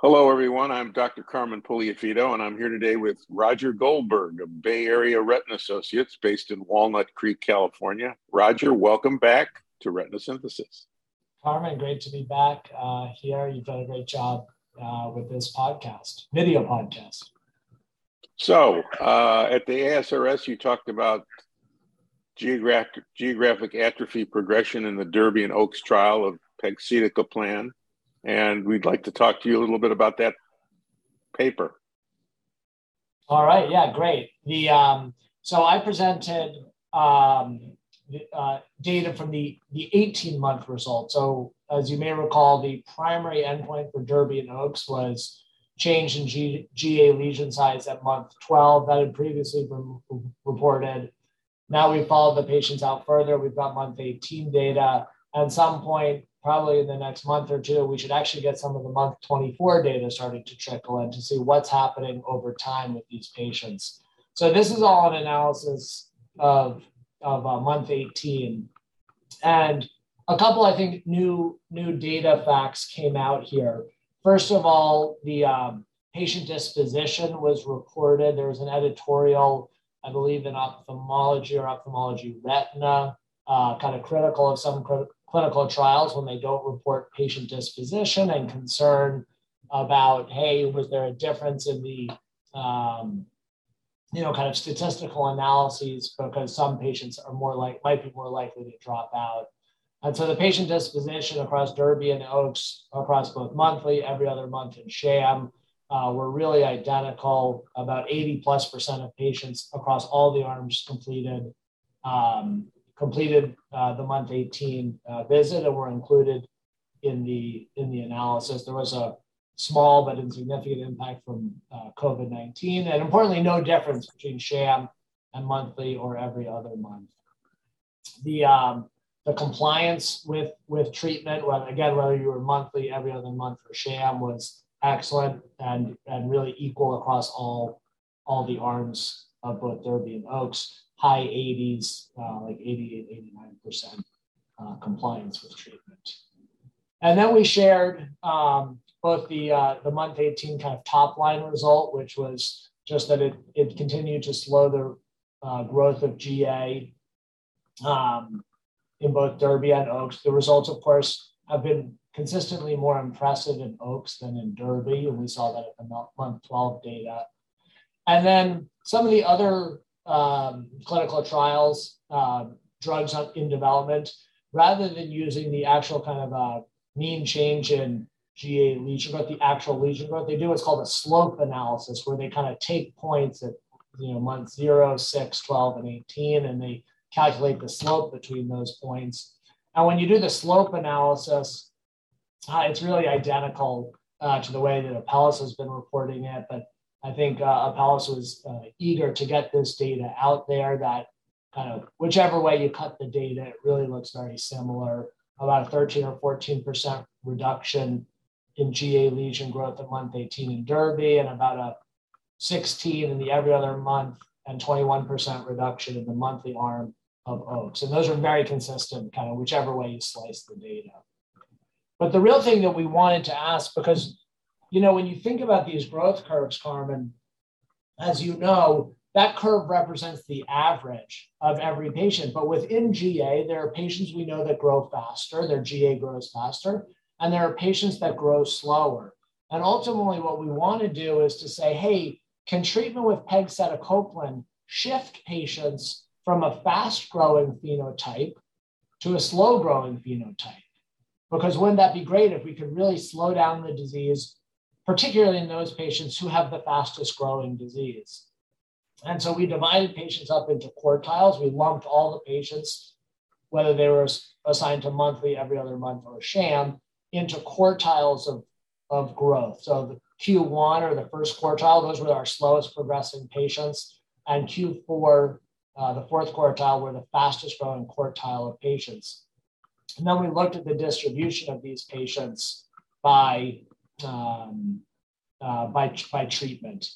Hello, everyone. I'm Dr. Carmen Puliafito, and I'm here today with Roger Goldberg of Bay Area Retina Associates based in Walnut Creek, California. Roger, welcome back to Retina Synthesis. Carmen, great to be back uh, here. You've done a great job uh, with this podcast, video podcast. So, uh, at the ASRS, you talked about geographic, geographic atrophy progression in the Derby and Oaks trial of pegcetacoplan and we'd like to talk to you a little bit about that paper. All right, yeah, great. The um, so I presented um, the, uh, data from the the 18 month result. So as you may recall, the primary endpoint for Derby and Oaks was change in G, GA lesion size at month 12 that had previously been reported. Now we followed the patients out further. We've got month 18 data. At some point, probably in the next month or two, we should actually get some of the month 24 data starting to trickle in to see what's happening over time with these patients. So this is all an analysis of, of uh, month 18. And a couple, I think, new, new data facts came out here. First of all, the um, patient disposition was reported. There was an editorial, I believe, in ophthalmology or ophthalmology retina, uh, kind of critical of some clinical trials when they don't report patient disposition and concern about, hey, was there a difference in the, um, you know, kind of statistical analyses because some patients are more like, might be more likely to drop out. And so the patient disposition across Derby and Oaks, across both monthly, every other month, and sham, uh, were really identical. About 80 plus percent of patients across all the arms completed um, completed uh, the month 18 uh, visit and were included in the in the analysis. There was a small but insignificant impact from uh, COVID-19, and importantly, no difference between sham and monthly or every other month. The um, the compliance with with treatment, again, whether you were monthly, every other month, or sham, was excellent and and really equal across all all the arms of both Derby and Oaks high 80s, uh, like 88, 89% uh, compliance with treatment. And then we shared um, both the, uh, the month 18 kind of top line result, which was just that it, it continued to slow the uh, growth of GA um, in both Derby and Oaks. The results, of course, have been consistently more impressive in Oaks than in Derby, and we saw that at the month 12 data. And then some of the other um, clinical trials, uh, drugs in development, rather than using the actual kind of uh, mean change in GA lesion growth, the actual lesion growth, they do what's called a slope analysis, where they kind of take points at you know month 0, 6, 12, and 18, and they calculate the slope between those points. And when you do the slope analysis, uh, it's really identical uh, to the way that Apellis has been reporting it, but I think uh, Apellis was uh, eager to get this data out there that kind of whichever way you cut the data, it really looks very similar. About a 13 or 14% reduction in GA lesion growth at month 18 in Derby, and about a 16 in the every other month, and 21% reduction in the monthly arm of Oaks. And those are very consistent, kind of whichever way you slice the data. But the real thing that we wanted to ask, because you know, when you think about these growth curves, Carmen, as you know, that curve represents the average of every patient. But within GA, there are patients we know that grow faster, their GA grows faster, and there are patients that grow slower. And ultimately, what we want to do is to say, hey, can treatment with pegcetacoplan shift patients from a fast growing phenotype to a slow growing phenotype? Because wouldn't that be great if we could really slow down the disease, particularly in those patients who have the fastest growing disease. And so we divided patients up into quartiles. We lumped all the patients, whether they were assigned to monthly, every other month, or sham, into quartiles of, of growth. So the Q1 or the first quartile, those were our slowest progressing patients. And Q4, uh, the fourth quartile, were the fastest growing quartile of patients. And then we looked at the distribution of these patients by um, uh, by, by treatment.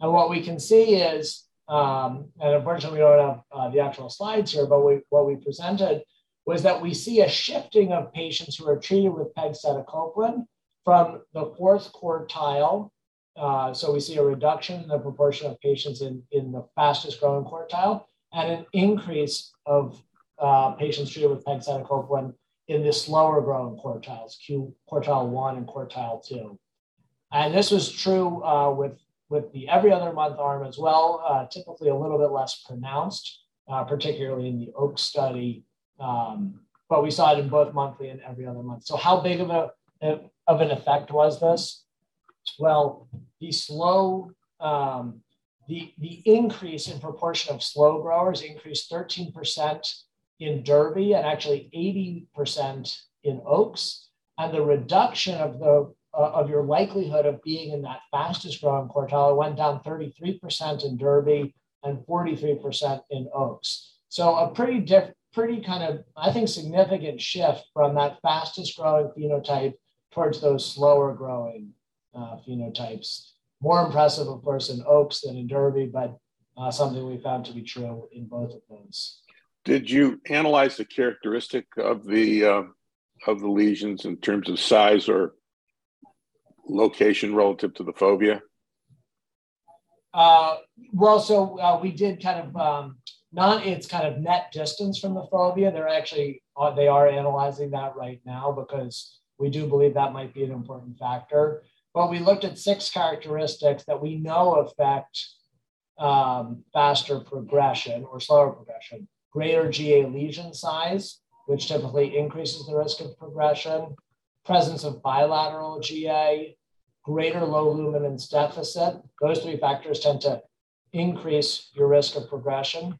And what we can see is, um, and unfortunately we don't have uh, the actual slides here, but we, what we presented was that we see a shifting of patients who are treated with pegcetacoplan from the fourth quartile, uh, so we see a reduction in the proportion of patients in, in the fastest growing quartile and an increase of uh, patients treated with pegcetacoplan in the slower growing quartiles, Q quartile one and quartile two. And this was true uh, with, with the every other month arm as well, uh, typically a little bit less pronounced, uh, particularly in the OAK study. Um, but we saw it in both monthly and every other month. So how big of a of an effect was this? Well, the slow um, the, the increase in proportion of slow growers increased 13% in Derby and actually 80% in Oaks. And the reduction of the uh, of your likelihood of being in that fastest growing quartile went down 33% in Derby and 43% in Oaks. So a pretty diff, pretty kind of I think significant shift from that fastest growing phenotype towards those slower growing uh, phenotypes. More impressive, of course, in Oaks than in Derby, but uh, something we found to be true in both of those. Did you analyze the characteristic of the uh, of the lesions in terms of size or location relative to the fovea? Uh, well, so uh, we did kind of um, not its kind of net distance from the fovea. They're actually uh, they are analyzing that right now because we do believe that might be an important factor. But we looked at six characteristics that we know affect um, faster progression or slower progression. Greater GA lesion size, which typically increases the risk of progression, presence of bilateral GA, greater low luminance deficit. Those three factors tend to increase your risk of progression.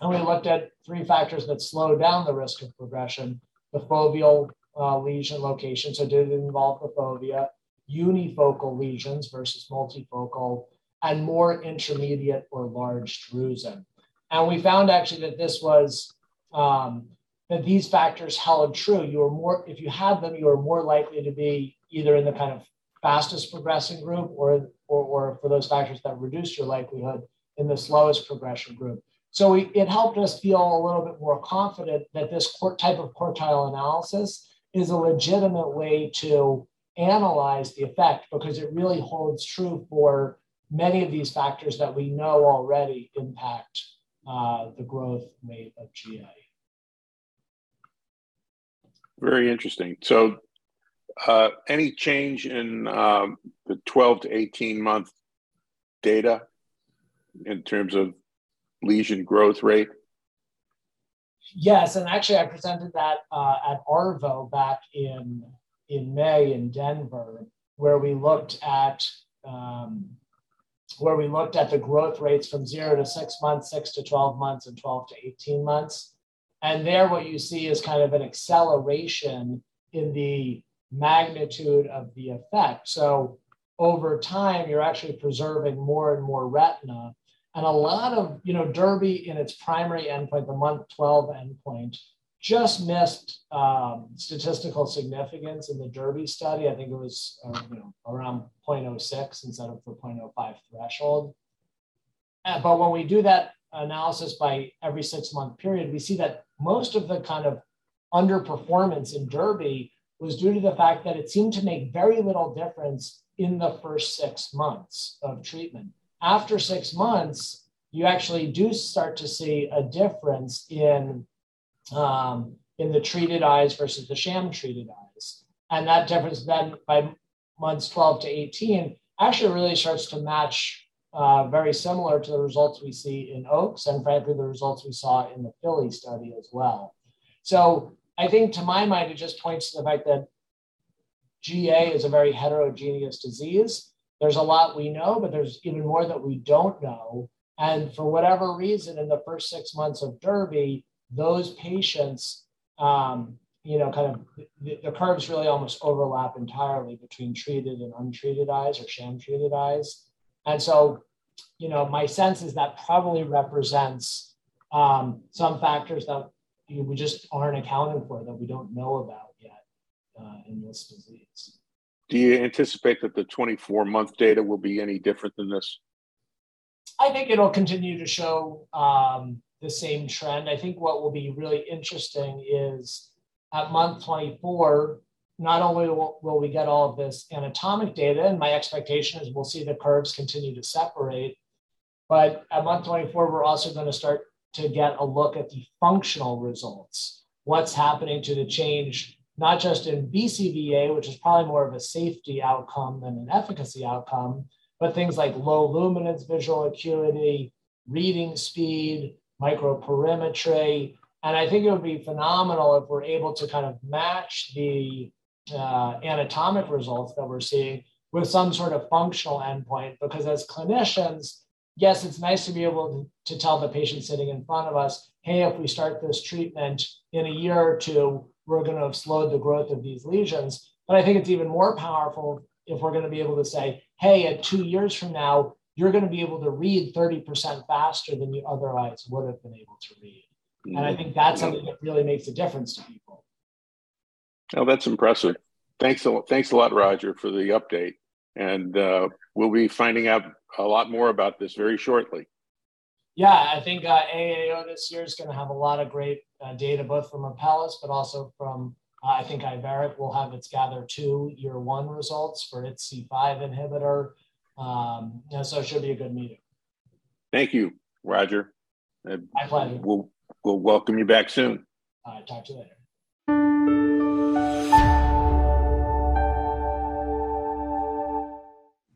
And we looked at three factors that slow down the risk of progression the foveal uh, lesion location, so did it involve the fovea, unifocal lesions versus multifocal, and more intermediate or large drusen. And we found actually that this was um, that these factors held true. You were more, if you had them, you were more likely to be either in the kind of fastest progressing group or, or, or for those factors that reduced your likelihood in the slowest progression group. So we, it helped us feel a little bit more confident that this type of quartile analysis is a legitimate way to analyze the effect because it really holds true for many of these factors that we know already impact uh, the growth rate of GA. Very interesting. So, uh, any change in um, the 12 to 18 month data in terms of lesion growth rate? Yes, and actually, I presented that uh, at ARVO back in in May in Denver, where we looked at um, where we looked at the growth rates from zero to six months, six to 12 months, and 12 to 18 months. And there, what you see is kind of an acceleration in the magnitude of the effect. So over time, you're actually preserving more and more retina. And a lot of, you know, Derby in its primary endpoint, the month 12 endpoint, just missed um, statistical significance in the Derby study. I think it was uh, you know, around 0.06 instead of the 0.05 threshold. Uh, but when we do that analysis by every six month period, we see that most of the kind of underperformance in Derby was due to the fact that it seemed to make very little difference in the first six months of treatment. After six months, you actually do start to see a difference in um, in the treated eyes versus the sham treated eyes. And that difference then by months 12 to 18 actually really starts to match uh, very similar to the results we see in Oaks and frankly the results we saw in the FILLY study as well. So I think to my mind, it just points to the fact that GA is a very heterogeneous disease. There's a lot we know, but there's even more that we don't know. And for whatever reason, in the first six months of Derby, those patients, um, you know, kind of the, the, curves really almost overlap entirely between treated and untreated eyes or sham treated eyes. And so, you know, my sense is that probably represents um, some factors that we just aren't accounting for that we don't know about yet uh, in this disease. Do you anticipate that the 24 month data will be any different than this? I think it'll continue to show um, the same trend. I think what will be really interesting is at month 24, not only will, will we get all of this anatomic data, and my expectation is we'll see the curves continue to separate, but at month 24, we're also going to start to get a look at the functional results. What's happening to the change, not just in BCVA, which is probably more of a safety outcome than an efficacy outcome, but things like low luminance visual acuity, reading speed, microperimetry. And I think it would be phenomenal if we're able to kind of match the uh, anatomic results that we're seeing with some sort of functional endpoint, because as clinicians, yes, it's nice to be able to, tell the patient sitting in front of us, hey, if we start this treatment in a year or two, we're going to have slowed the growth of these lesions. But I think it's even more powerful if we're going to be able to say, hey, at two years from now, you're going to be able to read 30% faster than you otherwise would have been able to read. And I think that's something that really makes a difference to people. Oh, that's impressive. Thanks a, thanks a lot, Roger, for the update. And uh, we'll be finding out a lot more about this very shortly. Yeah, I think uh, AAO this year is going to have a lot of great uh, data, both from Apellis, but also from, uh, I think Iveric will have its Gather 2 year one results for its C5 inhibitor. Um, and so it should be a good meeting. Thank you, Roger. My pleasure. We'll, we'll welcome you back soon. All right, talk to you later.